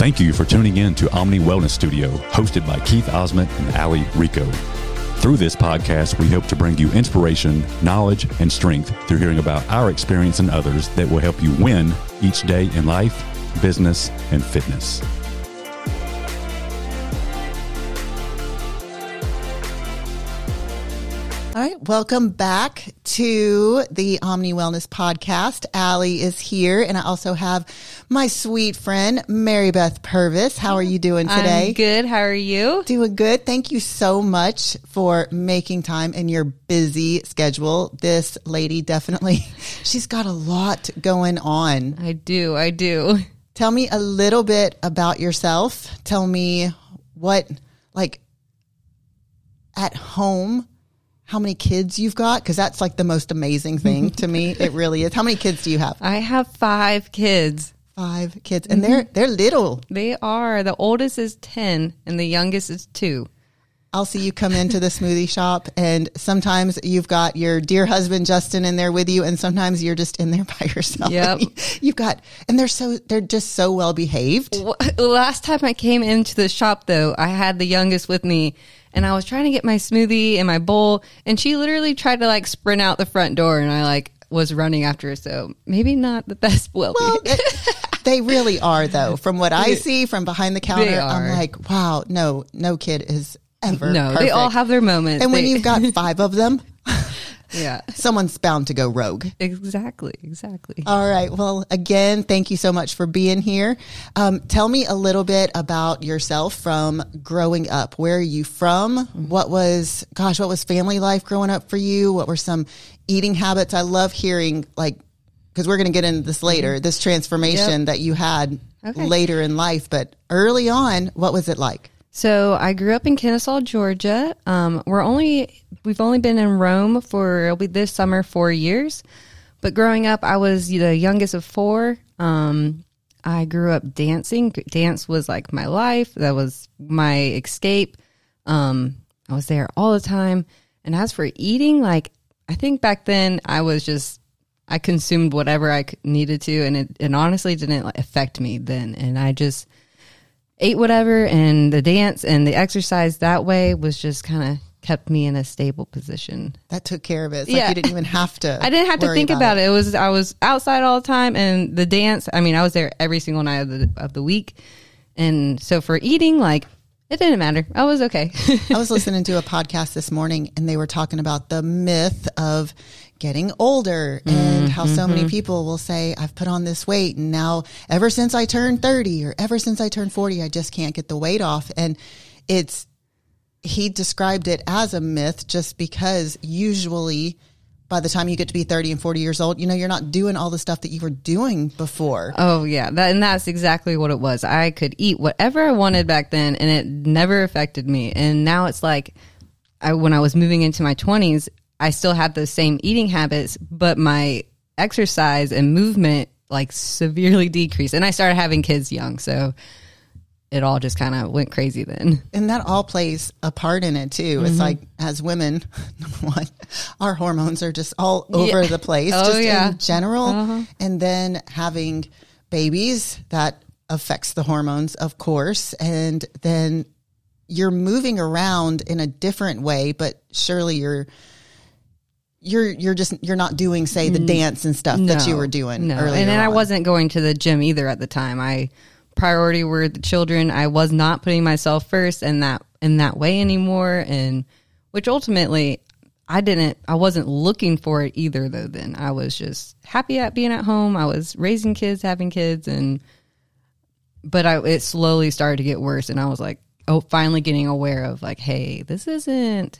Thank you for tuning in to Omni Wellness Studio, hosted by Keith Osment and Ali Rico. Through this podcast, we hope to bring you inspiration, knowledge, and strength through hearing about our experience and others that will help you win each day in life, business, and fitness. Welcome back to the Omni Wellness Podcast. Allie is here, and I also have my sweet friend Marybeth Purvis. How are you doing today? I'm good. How are you? Doing good. Thank you so much for making time in your busy schedule. This lady definitely, she's got a lot going on. I do. I do. Tell me a little bit about yourself. Tell me what, like, at home how many kids you've got because that's like the most amazing thing to me. It really is. How many kids do you have? I have five kids. Five kids, and they're mm-hmm. they're little. They are. The oldest is ten, and the youngest is two. I'll see you come into the smoothie shop, and sometimes you've got your dear husband Justin in there with you, and sometimes you're just in there by yourself. Yep. You've got, and they're so they're just so well behaved. Last time I came into the shop, though, I had the youngest with me, and I was trying to get my smoothie in my bowl, and she literally tried to like sprint out the front door, and I like was running after her. So maybe not the best well. well they really are, though. From what I see from behind the counter, I'm like, wow, no, no kid is ever. No, perfect. they all have their moments. And when they, you've got five of them, yeah, someone's bound to go rogue. Exactly, exactly. All right. Well, again, thank you so much for being here. Um, tell me a little bit about yourself from growing up. Where are you from? What was, gosh, what was family life growing up for you? What were some eating habits? I love hearing like because we're going to get into this later, mm-hmm. this transformation yep. that you had okay. later in life. But early on, what was it like? So I grew up in Kennesaw, Georgia. Um, we're only we've only been in Rome for it'll be this summer four years. But growing up, I was the youngest of four. Um, I grew up dancing. Dance was like my life. That was my escape. Um, I was there all the time. And as for eating, like I think back then I was just I consumed whatever I needed to, and it, it honestly didn't affect me then. And I just ate whatever and the dance and the exercise that way was just kind of kept me in a stable position. That took care of it. It's yeah. Like you didn't even have to. I didn't have to think about, about it. it. it. was I was outside all the time and the dance. I mean, I was there every single night of the of the week, and so for eating, like it didn't matter. I was okay. I was listening to a podcast this morning, and they were talking about the myth of getting older and mm-hmm. how so many mm-hmm. people will say, I've put on this weight and now ever since I turned 30 or ever since I turned 40, I just can't get the weight off. And it's, he described it as a myth just because usually by the time you get to be 30 and 40 years old, you know, you're not doing all the stuff that you were doing before. Oh, yeah. That, and that's exactly what it was. I could eat whatever I wanted back then and it never affected me. And now it's like, I, when I was moving into my 20s, I still have those same eating habits, but my exercise and movement like severely decreased. And I started having kids young, so it all just kind of went crazy then. And that all plays a part in it too. Mm-hmm. It's like as women, one, our hormones are just all over yeah. the place, oh, just yeah. in general. Uh-huh. And then having babies that affects the hormones, of course. And then you're moving around in a different way, but surely you're you're you're just you're not doing say the mm. dance and stuff no, that you were doing no. and then on. I wasn't going to the gym either at the time. I priority were the children. I was not putting myself first in that in that way anymore and which ultimately I didn't I wasn't looking for it either though then. I was just happy at being at home. I was raising kids, having kids and but I it slowly started to get worse and I was like oh finally getting aware of like hey, this isn't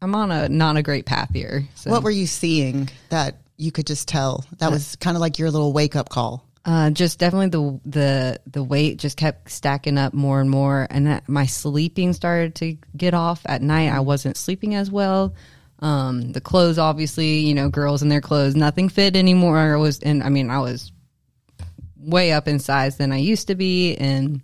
I'm on a not a great path here. So. What were you seeing that you could just tell? That was kind of like your little wake up call. Uh, just definitely the the the weight just kept stacking up more and more, and that, my sleeping started to get off at night. I wasn't sleeping as well. Um, the clothes, obviously, you know, girls in their clothes, nothing fit anymore. I was, and I mean, I was way up in size than I used to be, and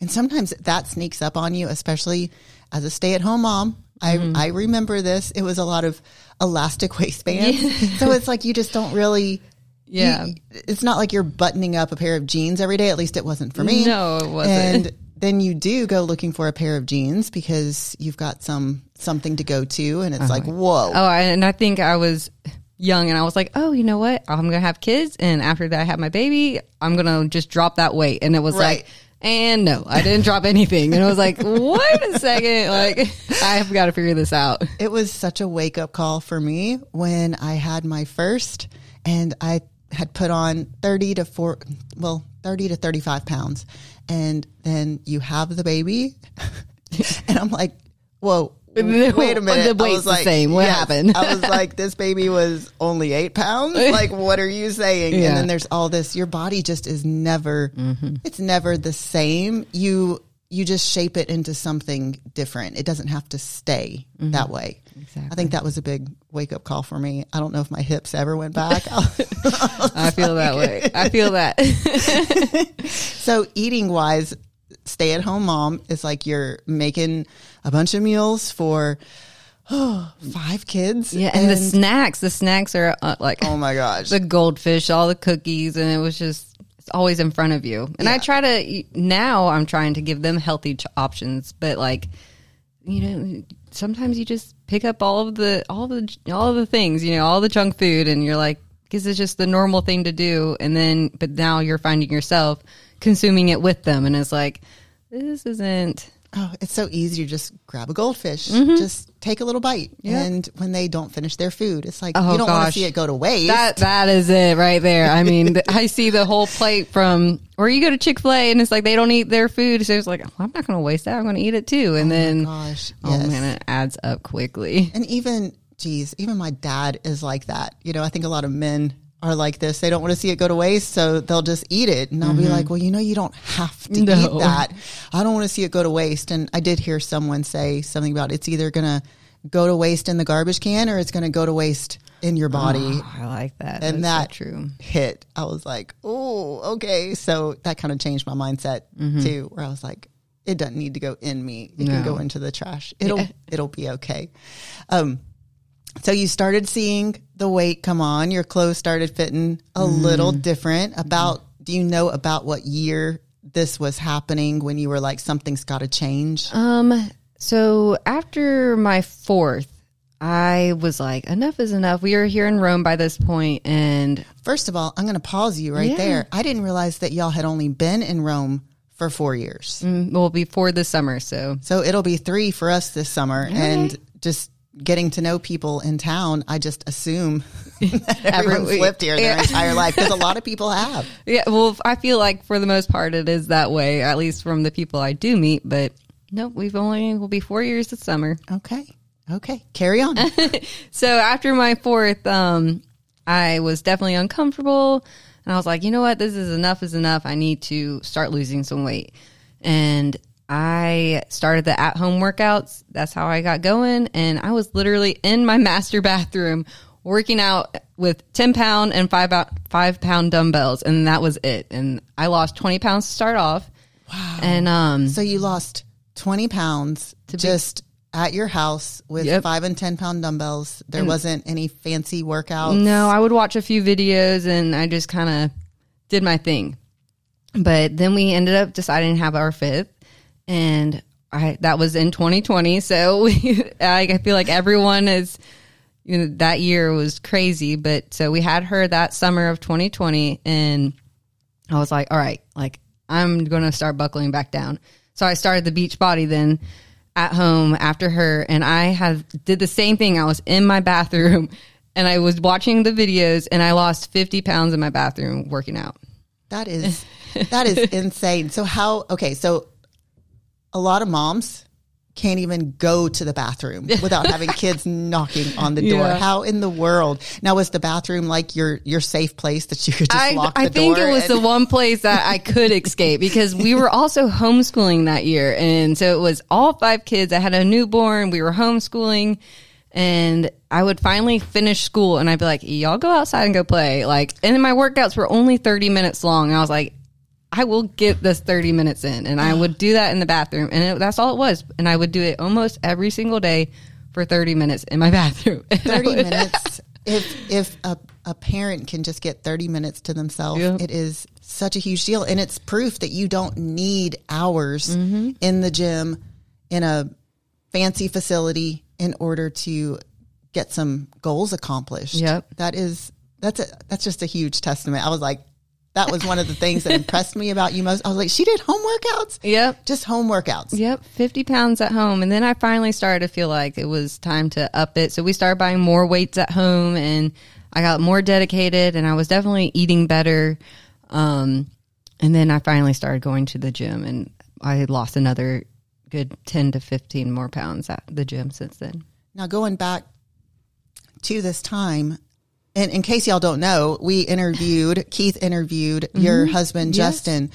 and sometimes that sneaks up on you, especially as a stay at home mom I, mm-hmm. I remember this. It was a lot of elastic waistbands. Yeah. so it's like you just don't really Yeah. You- it's not like you're buttoning up a pair of jeans every day. At least it wasn't for me. No, it wasn't. And then you do go looking for a pair of jeans because you've got some something to go to, and it's like, whoa. Oh, and I think I was young and I was like, oh, you know what? I'm going to have kids. And after that, I have my baby, I'm going to just drop that weight. And it was Right. like, and no, I didn't drop anything. And I was like, wait a second. Like, I've got to figure this out. It was such a wake up call for me when I had my first and I had put on 30 to 4 well 30 to 35 pounds and then you have the baby and I'm like whoa wait a minute The weight's was the same. What happened? I was like this baby was only 8 pounds like what are you saying Yeah. and then there's all this your body just is never mm-hmm. it's never the same you you just shape it into something different it doesn't have to stay mm-hmm. that way Exactly. I think that was a big wake up call for me. I don't know if my hips ever went back. I feel that way. I feel that. so eating wise, stay at home mom is like you're making a bunch of meals for oh, five kids. Yeah. And, the snacks, the snacks are uh, like oh my gosh. the goldfish, all the cookies, and it was just it's always in front of you. And I try to now I'm trying to give them healthy ch- options, but like you know, sometimes you just pick up all of the all the all of the things, you know, all the junk food, and you're like, because it's just the normal thing to do, and then but now you're finding yourself consuming it with them, and it's like this isn't. Oh, it's so easy to just grab a goldfish, mm-hmm. just take a little bite. And when they don't finish their food, it's like Oh, you don't want to see it go to waste. That that is it right there. I mean, I see the whole plate from, or you go to Chick Fil A and it's like they don't eat their food, so it's like well, I'm not going to waste that. I'm going to eat it too, and oh then gosh, oh man, it adds up quickly. And even, geez, even my dad is like that. You know, I think a lot of men are like this. They don't want to see it go to waste, so they'll just eat it. And I'll be like, well, you know, you don't have to No. eat that. I don't want to see it go to waste. And I did hear someone say something about it's either going to go to waste in the garbage can or it's going to go to waste in your body. I like that. and That's that so true. hit. I was like, oh, okay. So that kind of changed my mindset too, where I was like, it doesn't need to go in me. It can go into the trash. It'll it'll be okay. Um, so you started seeing the weight come on. Your clothes started fitting a little different. About do you know about what year this was happening when you were like something's got to change? Um. So after my fourth, I was like, enough is enough. We were here in Rome by this point, and First of all, I'm going to pause you right Yeah. there. I didn't realize that y'all had only been in Rome for four years. mm, well, before the summer, so So it'll be three for us this summer. And just getting to know people in town, I just assume everyone's Every- lived here their yeah. entire life because a lot of people have. Yeah, well, I feel like for the most part it is that way, at least from the people I do meet. But nope, we've only will be four years this summer. Okay. Okay. Carry on. So after my fourth, um, I was definitely uncomfortable, and I was like, you know what, this is enough is enough. I need to start losing some weight, and I started the at home workouts. That's how I got going, and I was literally in my master bathroom working out with 10 pound and five, five pound dumbbells and that was it and i lost 20 pounds to start off wow and um so you lost 20 pounds to just at your house with Yep. five and 10 pound dumbbells. There wasn't any fancy workouts. No, I would watch a few videos and I just kind of did my thing. But then we ended up deciding to have our fifth, and I that was in 2020. So we, I, feel like everyone is, you know, that year was crazy. But so we had her that summer of 2020, and I was like, all right, like I'm going to start buckling back down. So I started the Beachbody then at home after her and I have did the same thing. I was in my bathroom and I was watching the videos and I lost 50 pounds in my bathroom working out. That is that is insane. So how okay, so a lot of moms can't even go to the bathroom without having kids knocking on the door. Yeah. How in the world? Now was the bathroom like your your safe place that you could just I, lock the door? I think door? it was and- the one place that I could escape because we were also homeschooling that year. And so it was all five kids. I had a newborn. We were homeschooling. And I would finally finish school and I'd be like, y'all go outside and go play. Like, and then my workouts were only 30 minutes long. And I was like, I will get this 30 minutes in. And I would do that in the bathroom. And it, that's all it was. And I would do it almost every single day for 30 minutes in my bathroom. 30 would- minutes if if a a parent can just get 30 minutes to themselves, Yeah. it is such a huge deal. And it's proof that you don't need hours Mm-hmm. in the gym in a fancy facility in order to get some goals accomplished. Yep. That is, that's a, that's just a huge testament. I was like, that was one of the things that impressed me about you most. I was like, she did home workouts? Yep. Just home workouts. Yep, 50 pounds at home. And then I finally started to feel like it was time to up it. So we started buying more weights at home and I got more dedicated and I was definitely eating better. Um, and then I finally started going to the gym and I lost another good 10 to 15 more pounds at the gym since then. Now, going back to this time, and in case y'all don't know, we interviewed Keith interviewed your husband Mm-hmm. Yes. Justin.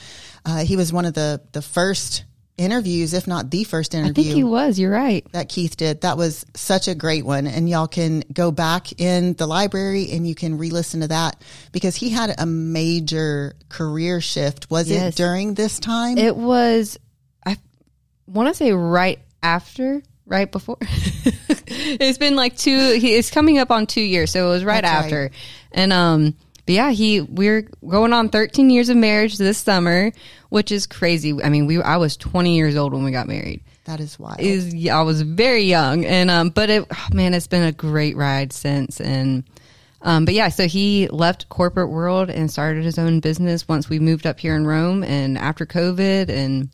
Uh, he was one of the the first interviews, if not the first interview. I think he was, you're right. that Keith did. That was such a great one, and y'all can go back in the library and you can re-listen to that because he had a major career shift. Was Yes. it during this time? It was, I want to say right after, right before. it's been like two. He, it's coming up on two years, so it was right That's after. And um, but yeah, he we're going on 13 years of marriage this summer, which is crazy. I mean, we I was 20 years old when we got married. that is wild. Is I was very young, and um, but it oh, man, it's been a great ride since and. Um, but yeah, so he left corporate world and started his own business once we moved up here in Rome and after COVID and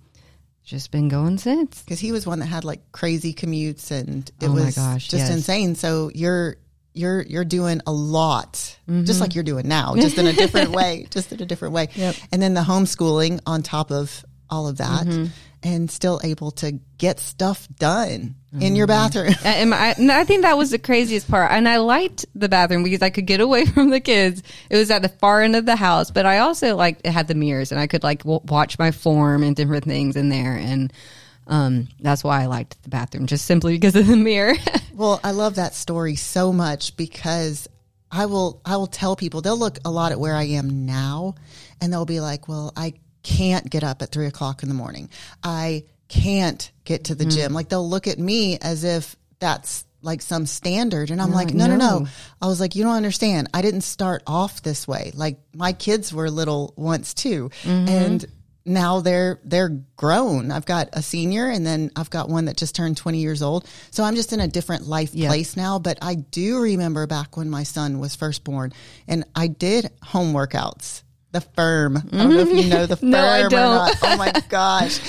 just been going since. because he was one that had like crazy commutes and it Oh was gosh, just yes. insane. So you're you're you're doing a lot, Mm-hmm. just like you're doing now, just in a different way, just in a different way. Yep. And then the homeschooling on top of all of that, Mm-hmm. and still able to get stuff done in Mm-hmm. your bathroom. And I, and I think that was the craziest part. And I liked the bathroom because I could get away from the kids. It was at the far end of the house, but I also like it had the mirrors and I could like w- watch my form and different things in there. And um, that's why I liked the bathroom, just simply because of the mirror. Well, I love that story so much because I will I will tell people they'll look a lot at where I am now and they'll be like, Well, I can't get up at three o'clock in the morning. I can't get to the mm-hmm. gym. Like they'll look at me as if that's like some standard. And I'm like, no, no, no, no. I was like, you don't understand. I didn't start off this way. Like my kids were little once too. Mm-hmm. And now they're they're grown. I've got a senior and then I've got one that just turned 20 years old. So I'm just in a different life Yeah. place now, but I do remember back when my son was first born and I did home workouts. The firm. I don't know if you know the firm No, I or don't. not. Oh my gosh.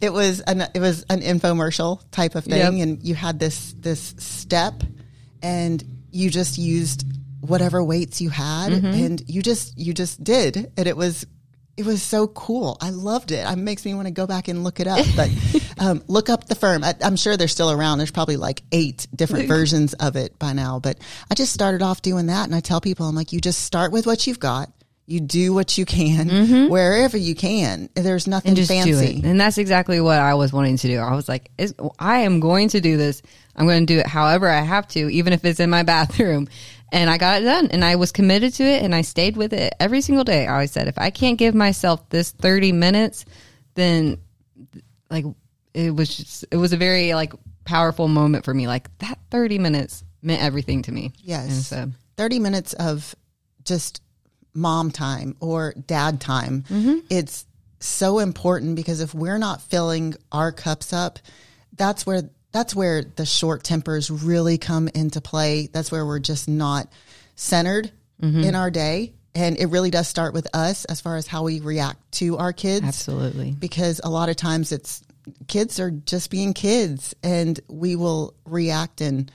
It was an it was an infomercial type of thing Yep. and you had this this step and you just used whatever weights you had Mm-hmm. and you just you just did and it was it was so cool i loved it it makes me want to go back and look it up but um, look up the firm I, i'm sure they're still around there's probably like eight different versions of it by now but i just started off doing that and i tell people i'm like you just start with what you've got you do what you can wherever you can there's nothing Mm-hmm. and fancy. And that's exactly what I was wanting to do. I was like, is, I am going to do this. I'm going to do it however I have to, even if it's in my bathroom. And I got it done and I was committed to it and I stayed with it every single day. I always said, if I can't give myself this 30 minutes, then like it was just, it was a very like powerful moment for me. Like that 30 minutes meant everything to me. Yes. And so 30 minutes of just mom time or dad time. Mm-hmm. It's so important because if we're not filling our cups up, that's where that's where the short tempers really come into play. That's where we're just not centered Mm-hmm. in our day. And it really does start with us as far as how we react to our kids absolutely. because a lot of times it's kids are just being kids and we will react and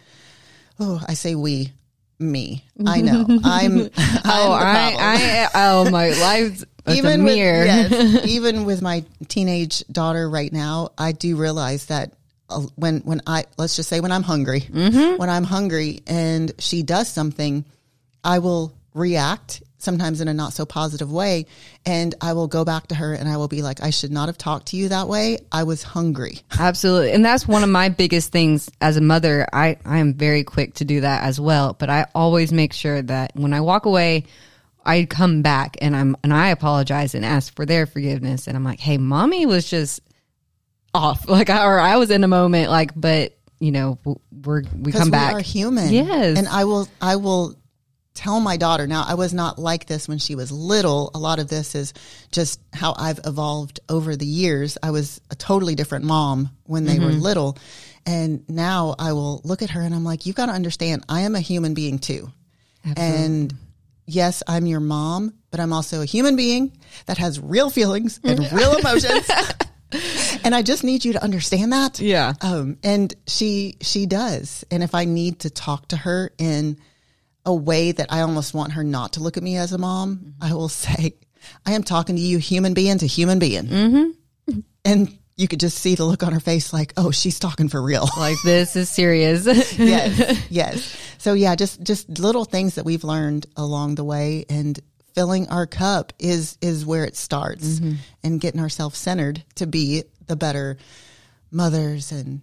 oh i say we me i know i'm, I'm Oh, I. I, oh, my life's even a with, yes, even with my teenage daughter right now i do realize that uh, when when i let's just say when i'm hungry Mm-hmm. when i'm hungry and she does something i will react sometimes in a not so positive way and i will go back to her and i will be like i should not have talked to you that way i was hungry Absolutely. And that's one of my biggest things as a mother. I, I am very quick to do that as well. But I always make sure that when I walk away, I come back and I'm and I apologize and ask for their forgiveness. And I'm like, hey, mommy was just off. Like I or I was in a moment, like, but you know, we're we come we back. are human Yes. and i will i will tell my daughter now I was not like this when she was little. A lot of this is just how I've evolved over the years. I was a totally different mom when they were little. And now I will look at her and I'm like, you've got to understand, I am a human being too. And yes, I'm your mom, but I'm also a human being that has real feelings and real emotions. and I just need you to understand that. Yeah. Um, and she she does. And if I need to talk to her in a way that I almost want her not to look at me as a mom, I will say, I am talking to you, human being to human being. Mm-hmm. And you could just see the look on her face, like, oh, she's talking for real. Like this is serious. yes, yes. So yeah, just just little things that we've learned along the way, and filling our cup is is where it starts, and getting ourselves centered to be the better mothers and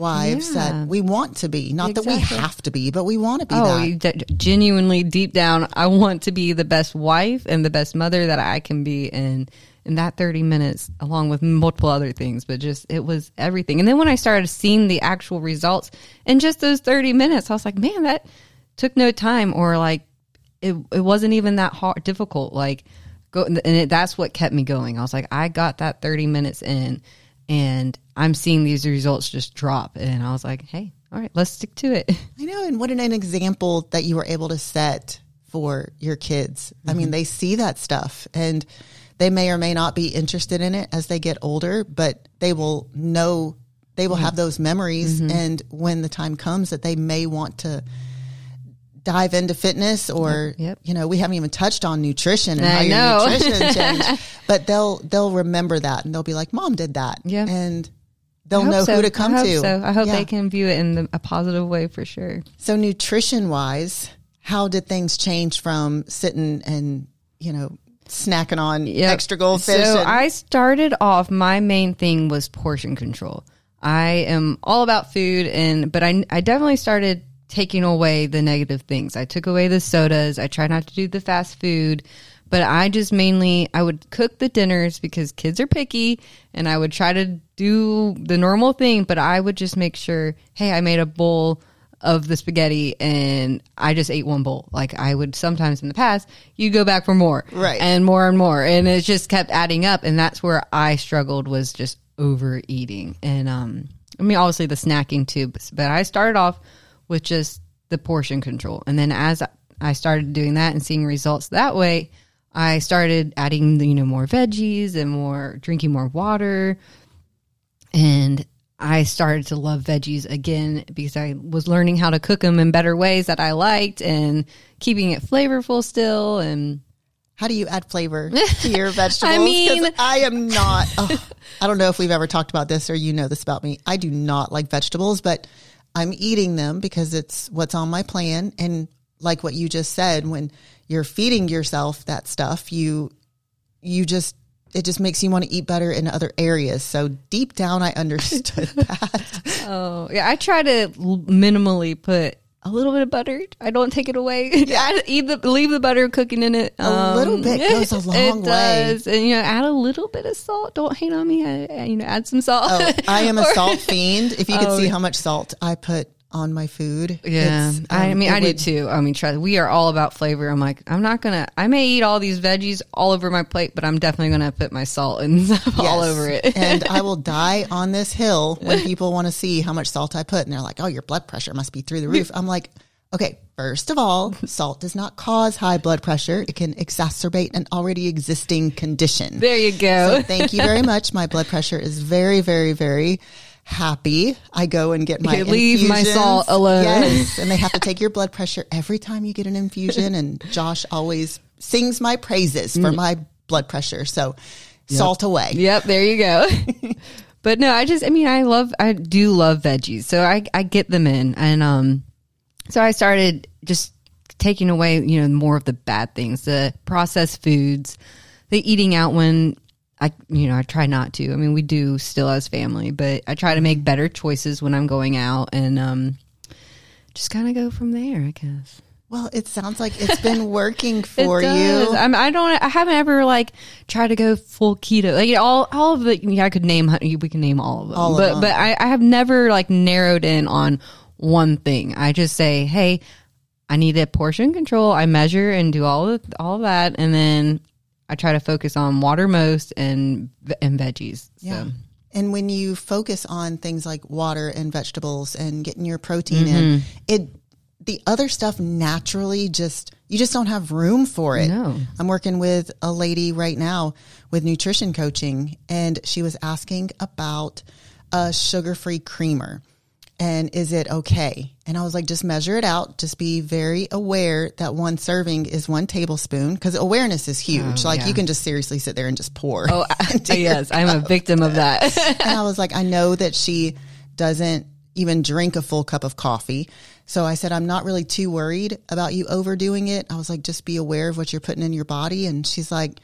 wives Yeah. that we want to be. Not that we have to be, but we want to be Oh, that. genuinely deep down, I want to be the best wife and the best mother that I can be. And in that 30 minutes, along with multiple other things, but just it was everything. And then when I started seeing the actual results in just those 30 minutes, I was like, man, that took no time or like it, it wasn't even that hard, difficult. Like, go, and it, that's what kept me going. I was like, I got that 30 minutes in and I'm seeing these results just drop. And I was like, hey, all right, let's stick to it. I know, and what an, an example that you were able to set for your kids. I mean, mm-hmm. they see that stuff and they may or may not be interested in it as they get older, but they will know they will mm-hmm. have those memories mm-hmm. and when the time comes that they may want to dive into fitness or Yep. you know we haven't even touched on nutrition and I how your know. nutrition changed but they'll they'll remember that and they'll be like mom did that Yeah. and they'll know so. who to come I to So I hope Yeah. they can view it in the, a positive way for sure. So nutrition wise, how did things change from sitting and, you know, snacking on Yep. extra goldfish? So and- I started off. My main thing was portion control. I am all about food, and but I I definitely started taking away the negative things. I took away the sodas. I tried not to do the fast food. But I just mainly I would cook the dinners because kids are picky and I would try to do the normal thing, but I would just make sure, hey, I made a bowl of the spaghetti and I just ate one bowl. Like I would sometimes in the past, you go back for more. Right. And more and more. And it just kept adding up. And that's where I struggled was just overeating. And um I mean obviously the snacking too, but, but I started off with just the portion control. And then as I started doing that and seeing results that way, I started adding you know more veggies and more drinking more water and I started to love veggies again because I was learning how to cook them in better ways that I liked and keeping it flavorful still and how do you add flavor to your vegetables? 'Cause mean- I am not, oh, I don't know if we've ever talked about this or you know this about me. I do not like vegetables, but I'm eating them because it's what's on my plan. And like what you just said, when you're feeding yourself that stuff, you, you just, it just makes you want to eat better in other areas. So deep down, I understood that. oh yeah I try to l- minimally put a little bit of butter I don't take it away I eat the leave the butter cooking in it A little um, bit goes a long it way. does. and you know add a little bit of salt don't hate on me I, I- you know add some salt Oh, I am a salt fiend. If you could Oh. see how much salt I put on my food. Yeah, it's, I um, mean, I do too. I mean, try, we are all about flavor. I'm like, I'm not gonna. I may eat all these veggies all over my plate, but I'm definitely gonna put my salt and stuff all over it. and I will die on this hill when people want to see how much salt I put. And they're like, oh, your blood pressure must be through the roof. I'm like, okay, first of all, salt does not cause high blood pressure. It can exacerbate an already existing condition. there you go. So thank you very much. My blood pressure is very, very, very happy. I go and get my Okay, leave my salt alone. Yes, and they have to take your blood pressure every time you get an infusion. And Josh always sings my praises Mm. for my blood pressure. So salt away. yep, there you go. but no, I just, I mean, I love, I do love veggies, so I, I get them in, and um, so I started just taking away, you know, more of the bad things, the processed foods, the eating out when I, you know, I try not to. I mean, we do still as family, but I try to make better choices when I'm going out, and um, just kind of go from there, I guess. Well, it sounds like it's been working for you. I'm, I don't. I haven't ever like tried to go full keto. Like all, all of the. Yeah, I could name. We can name all of them. All of but them. but I, I have never like narrowed in on one thing. I just say, hey, I need a portion control. I measure and do all of, all of that, and then I try to focus on water most and and veggies. Yeah. So. And when you focus on things like water and vegetables and getting your protein in, Mm-hmm. it the other stuff naturally just you just don't have room for it. No. I'm working with a lady right now with nutrition coaching and she was asking about a sugar-free creamer and is it okay? And I was like just measure it out, just be very aware that one serving is 1 tablespoon cuz awareness is huge. Oh, like yeah. you can just seriously sit there and just pour. Oh, yes, I'm a victim of that. and I was like, I know that she doesn't even drink a full cup of coffee. So I said, I'm not really too worried about you overdoing it. I was like, just be aware of what you're putting in your body. And she's like,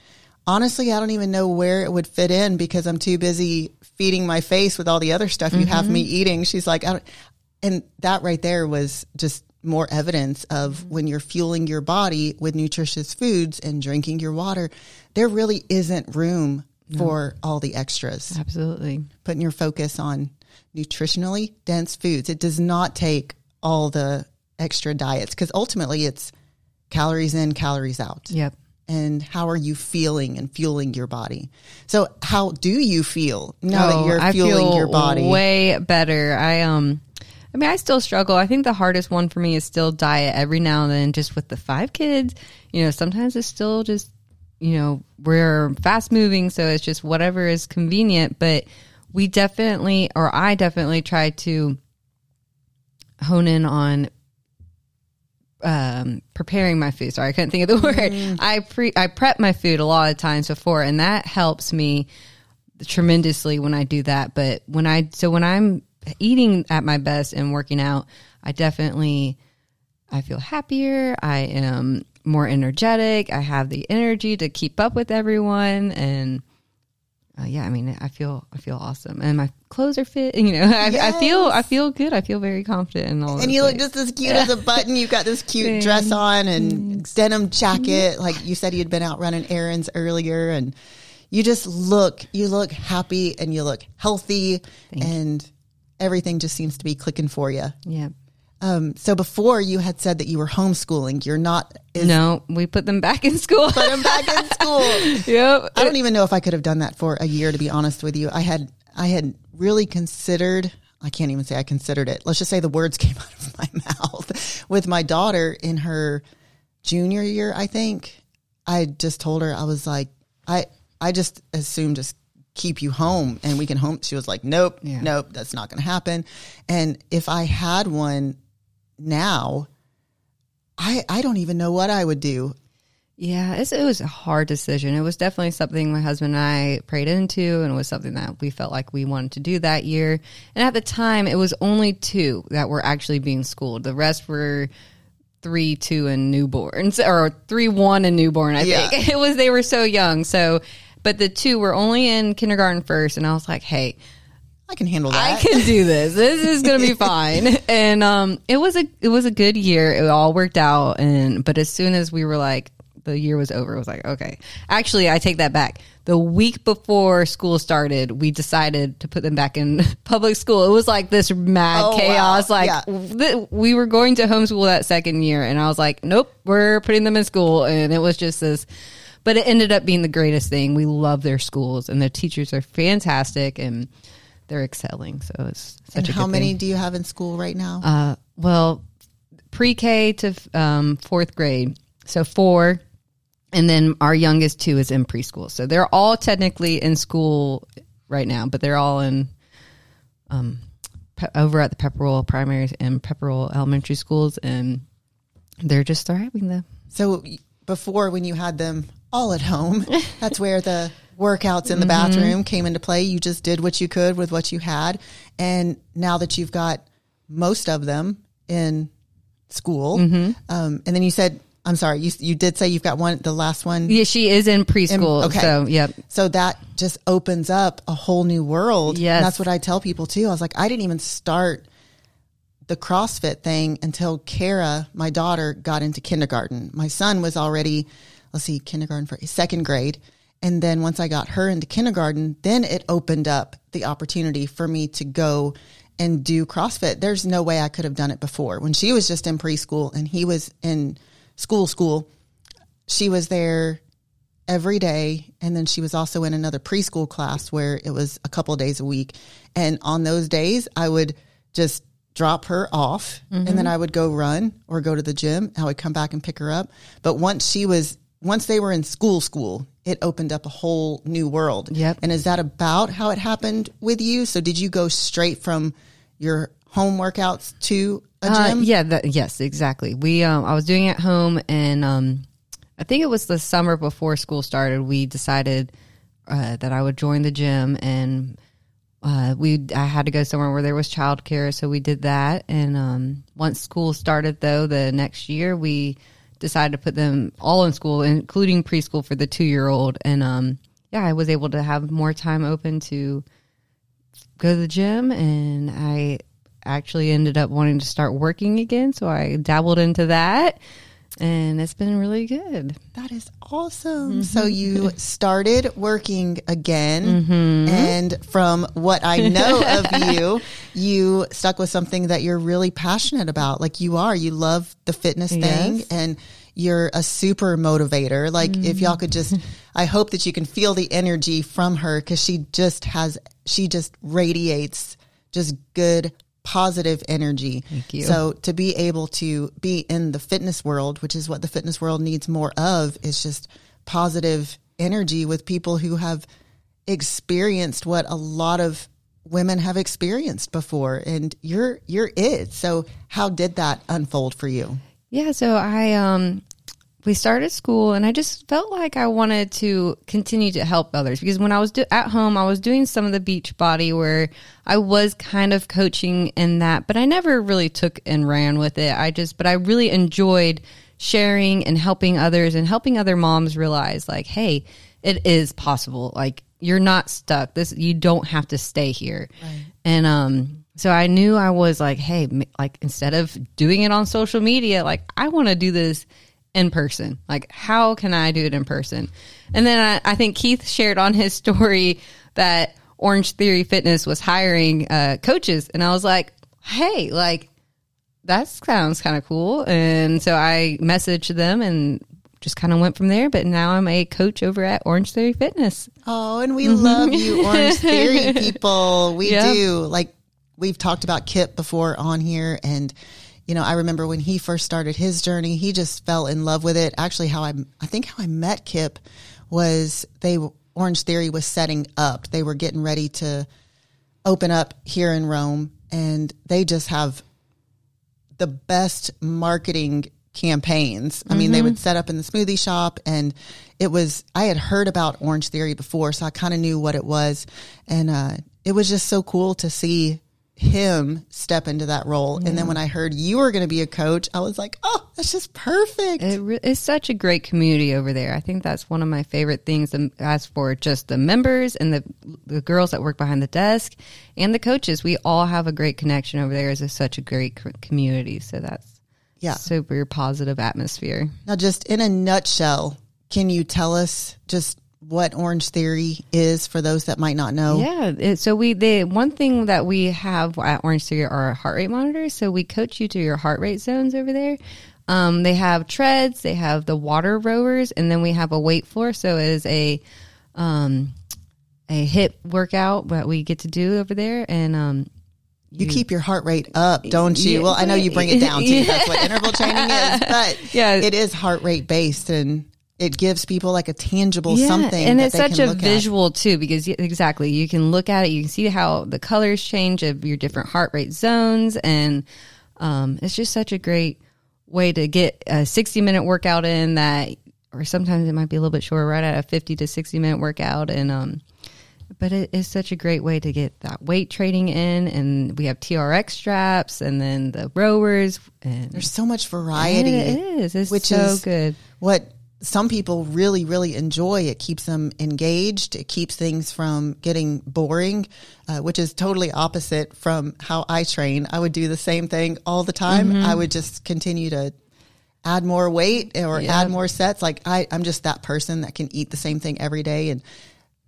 honestly, I don't even know where it would fit in because I'm too busy feeding my face with all the other stuff you have me mm-hmm. eating. She's like, I don't, and that right there was just more evidence of mm-hmm. when you're fueling your body with nutritious foods and drinking your water, there really isn't room for all the extras Absolutely. putting your focus on nutritionally dense foods. It does not take all the extra diets because ultimately it's calories in, calories out. Yep. And how are you feeling and fueling your body? So, how do you feel now that you're Oh, fueling your body? way better. I um, I mean, I still struggle. I think the hardest one for me is still diet. Every now and then, just with the five kids, you know, sometimes it's still just, you know, we're fast moving, so it's just whatever is convenient. But we definitely, or I definitely, try to hone in on um, preparing my food. Sorry, I couldn't think of the word. I pre I prep my food a lot of times before, and that helps me tremendously when I do that. But when I so when I'm eating at my best and working out, I definitely I feel happier. I am more energetic. I have the energy to keep up with everyone, and uh, yeah, I mean, I feel I feel awesome, and my clothes are fit. You know, I, I feel I feel good. I feel very confident in all. and you look just as cute as a button. You've got this cute dress on and denim jacket. Like you said, you'd been out running errands earlier, and you just look you look happy and you look healthy, and everything just seems to be clicking for you. yeah. Um, so before you had said that you were homeschooling, you're not. Is No, we put them back in school. Put them back in school. yep. I don't even know if I could have done that for a year, to be honest with you. I had I had really considered. I can't even say I considered it. Let's just say the words came out of my mouth with my daughter in her junior year. I think I just told her I was like I I just assumed just keep you home and we can home. She was like, nope, Yeah. nope, that's not going to happen. And if I had one now, I I don't even know what I would do. Yeah, it's, it was a hard decision. It was definitely something my husband and I prayed into, and it was something that we felt like we wanted to do that year. And at the time, it was only two that were actually being schooled. The rest were three, two, and newborns, or three, one, and newborn. I Yeah. think it was. They were so young. So, but the two were only in kindergarten first, and I was like, hey. I can handle that. I can do this. This is gonna be fine. And um, it was a it was a good year. It all worked out. And but as soon as we were like the year was over, it was like okay. Actually, I take that back. The week before school started, we decided to put them back in public school. It was like this mad Oh, wow. chaos. Like Yeah. th- we were going to homeschool that second year, and I was like, nope, we're putting them in school. And it was just this. But it ended up being the greatest thing. We love their schools, and their teachers are fantastic, and they're excelling. So it's such And how many thing. do you have in school right now? Uh, well, pre-K to um, fourth grade, so four, and then our youngest two is in preschool. So they're all technically in school right now, but they're all in um, pe- over at the Pepperell Primary and Pepperell Elementary schools, and they're just thriving. Though. so before, when you had them all at home, that's where the workouts in the Mm-hmm. bathroom came into play. You just did what you could with what you had, and now that you've got most of them in school, Mm-hmm. um, and then you said, "I'm sorry," you you did say you've got one, the last one. Yeah, she is in preschool. okay. So yep. So that just opens up a whole new world. Yes. And that's what I tell people too. I was like, I didn't even start the CrossFit thing until Kara, my daughter, got into kindergarten. My son was already, let's see, kindergarten for second grade. And then once I got her into kindergarten, then it opened up the opportunity for me to go and do CrossFit. There's no way I could have done it before. When she was just in preschool and he was in school, school, she was there every day. And then she was also in another preschool class where it was a couple days a week. And on those days, I would just drop her off mm-hmm. and then I would go run or go to the gym. I would come back and pick her up. But once she was, once they were in school, school, it opened up a whole new world. Yep. And is that about how it happened with you? So did you go straight from your home workouts to a uh, gym? Uh, yeah, that, yes, exactly. We, um, I was doing it at home and, um, I think it was the summer before school started. We decided uh, that I would join the gym, and uh, we I had to go somewhere where there was childcare, so we did that. And um, once school started, though, the next year we decided to put them all in school, including preschool for the two year old. And um, yeah, I was able to have more time open to go to the gym, and I actually ended up wanting to start working again, so I dabbled into that and it's been really good. That is awesome. Mm-hmm. So you started working again, mm-hmm. and from what I know of you, you stuck with something that you're really passionate about. Like you are, you love the fitness thing, and you're a super motivator. Like mm-hmm. if y'all could just, I hope that you can feel the energy from her because she just has, she just radiates just good positive energy. Thank you. So to be able to be in the fitness world, which is what the fitness world needs more of, is just positive energy with people who have experienced what a lot of women have experienced before and you're you're it. So how did that unfold for you? Yeah, so I um we started school and I just felt like I wanted to continue to help others because when I was do- at home, I was doing some of the Beachbody where I was kind of coaching in that, but I never really took and ran with it. I just, but I really enjoyed sharing and helping others and helping other moms realize like, Hey, it is possible. Like you're not stuck. This, you don't have to stay here. Right. And, um, so I knew I was like, Hey, like instead of doing it on social media, like I want to do this in person. Like, how can I do it in person? And then I, I think Keith shared on his story that Orange Theory Fitness was hiring uh, coaches. And I was like, hey, like, that sounds kind of cool. And so I messaged them and just kind of went from there. But now I'm a coach over at Orange Theory Fitness. Oh, and we love you, Orange Theory people. We do. Like, we've talked about Kip before on here and you know, I remember when he first started his journey, he just fell in love with it. Actually, how I, I think how I met Kip was they, Orange Theory was setting up. They were getting ready to open up here in Rome and they just have the best marketing campaigns. I mean, mm-hmm. they would set up in the smoothie shop and it was, I had heard about Orange Theory before, so I kind of knew what it was. And, uh, it was just so cool to see him step into that role. Yeah. And then when I heard you were going to be a coach, I was like, oh, that's just perfect. It re- it's such a great community over there. I think that's one of my favorite things um, as for just the members and the, the girls that work behind the desk and the coaches. We all have a great connection over there. It's such a great community. So that's yeah, super positive atmosphere. Now, just in a nutshell, can you tell us just what Orange Theory is for those that might not know? Yeah. It, so we the one thing that we have at Orange Theory are heart rate monitors. So we coach you to your heart rate zones over there. Um, they have treads, they have the water rowers, and then we have a weight floor. So it is a um, a HIIT workout that we get to do over there, and um, you, you, keep your heart rate up, don't you? Yeah, well, I know you bring it down too. That's what interval training is, but yeah, it is heart rate based, and it gives people like a tangible yeah, something and it's such a visual at. too because exactly you can look at it you can see how the colors change of your different heart rate zones and um, it's just such a great way to get a 60 minute workout in that or sometimes it might be a little bit shorter right at a 50 to 60 minute workout and um but it is such a great way to get that weight training in and we have TRX straps and then the rowers and there's so much variety it is it's which so is good what some people really, really enjoy. It keeps them engaged. It keeps things from getting boring, uh, which is totally opposite from how I train. I would do the same thing all the time. Mm-hmm. I would just continue to add more weight or yep. add more sets. Like I, I'm just that person that can eat the same thing every day and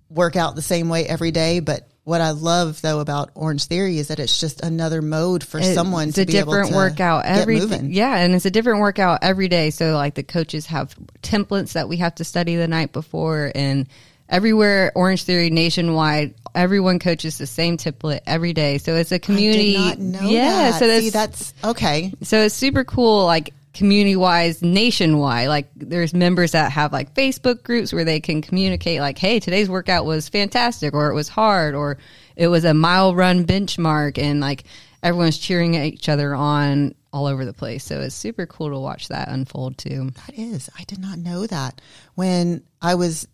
work out the same way every day. But what I love though about Orange Theory is that it's just another mode for It- someone it's to a be different able to workout every moving. yeah and it's a different workout every day so like the coaches have templates that we have to study the night before and everywhere orange theory nationwide everyone coaches the same template every day so it's a community I did not know yeah that. so that's, See, that's okay. so it's super cool like community wise nationwide like there's members that have like facebook groups where they can communicate like hey today's workout was fantastic or it was hard or it was a mile run benchmark and like everyone's cheering at each other on all over the place so it's super cool to watch that unfold too That is, I did not know that. When I was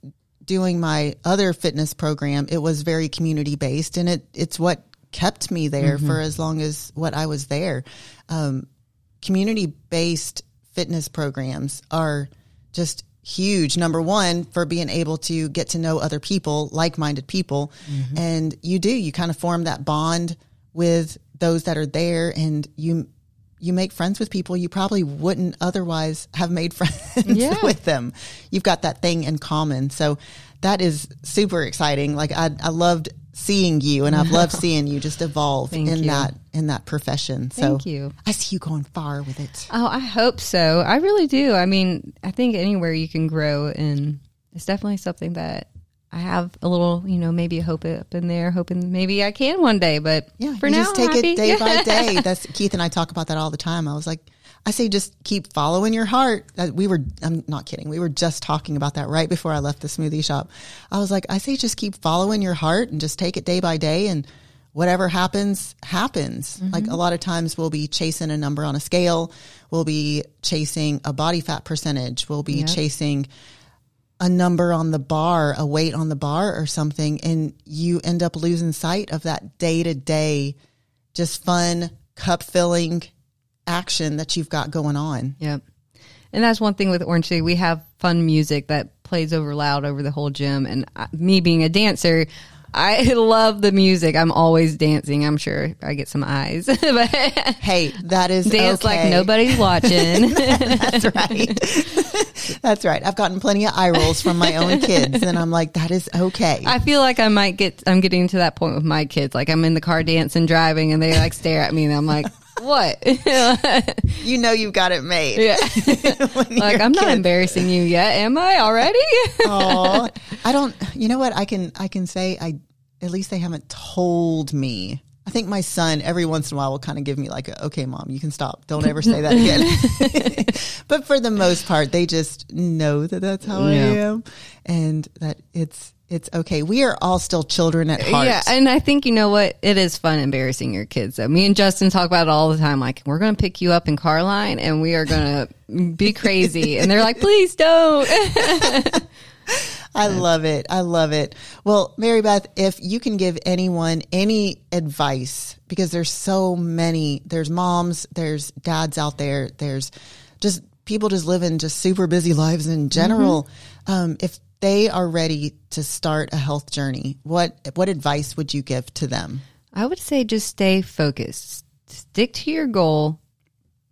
doing my other fitness program, it was very community based, and it it's what kept me there Mm-hmm. for as long as what I was there. Um, community based fitness programs are just huge. Number one, for being able to get to know other people, like minded people, Mm-hmm. and you do you kind of form that bond with those that are there, and you you make friends with people you probably wouldn't otherwise have made friends Yeah. with them. You've got that thing in common. So that is super exciting. Like I, I loved seeing you and I've loved seeing you just evolve Thank in you. that, in that profession. So Thank you. I see you going far with it. oh i hope so i really do i mean i think anywhere you can grow and it's definitely something that I have a little, you know, maybe a hope up in there, hoping maybe I can one day. But Yeah. for you now, just take happy. it day by day. That's Keith and I talk about that all the time. I was like, I say just keep following your heart. Uh, We were, I'm not kidding. We were just talking about that right before I left the smoothie shop. I was like, I say just keep following your heart and just take it day by day and whatever happens, happens. Like a lot of times we'll be chasing a number on a scale. We'll be chasing a body fat percentage. We'll be Yep. chasing a number on the bar, a weight on the bar or something, and you end up losing sight of that day to day, just fun, cup filling action that you've got going on. Yep. And that's one thing with Orangetheory. We have fun music that plays over loud over the whole gym. And I- me being a dancer, I love the music. I'm always dancing. I'm sure I get some eyes, but Hey, that is dance like nobody's watching. That's right. That's right. I've gotten plenty of eye rolls from my own kids, and I'm like, that is okay. I feel like I might get. I'm getting to that point with my kids. Like I'm in the car dancing, driving, and they like stare at me, and I'm like, "What?" you know, you've got it made. yeah. Like I'm not embarrassing you yet, am I already? Aw. I don't. You know what? I can. I can say. I. At least they haven't told me. I think my son every once in a while will kind of give me like, a, "Okay, mom, you can stop. Don't ever say that again." but for the most part, they just know that that's how I am, and that it's it's okay. We are all still children at heart. Yeah, and I think you know what? It is fun embarrassing your kids. So me and Justin talk about it all the time. Like we're going to pick you up in car line, and we are going to be crazy. and they're like, "Please don't." I love it. I love it. Well, Marybeth, if you can give anyone any advice, because there's so many, there's moms, there's dads out there, there's just people just living just super busy lives in general. Um, if they are ready to start a health journey, what what advice would you give to them? I would say just stay focused. Stick to your goal.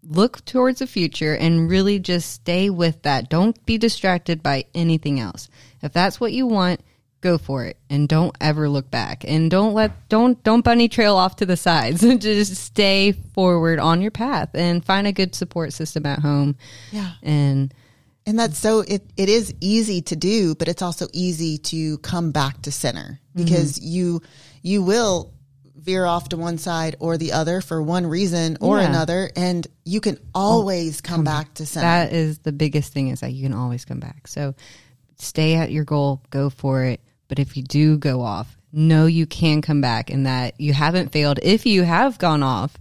Look towards the future and really just stay with that. Don't be distracted by anything else. If that's what you want, go for it and don't ever look back. And don't let don't don't bunny trail off to the sides. just stay forward on your path and find a good support system at home. Yeah. And And that's so it, it is easy to do, but it's also easy to come back to center mm-hmm. because you you will veer off to one side or the other for one reason or Yeah. another and you can oh, always come back to center. That is the biggest thing is that you can always come back. So stay at your goal, go for it. But if you do go off, know you can come back and that you haven't failed. If you have gone off,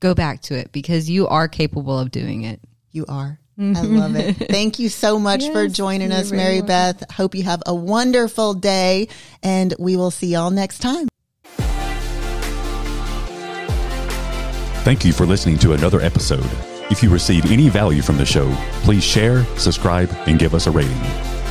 go back to it because you are capable of doing it. you are. I mm-hmm. love it. Thank you so much for joining us, very Mary welcome. Beth. Hope you have a wonderful day and we will see y'all next time. Thank you for listening to another episode. If you receive any value from the show, please share, subscribe, and give us a rating.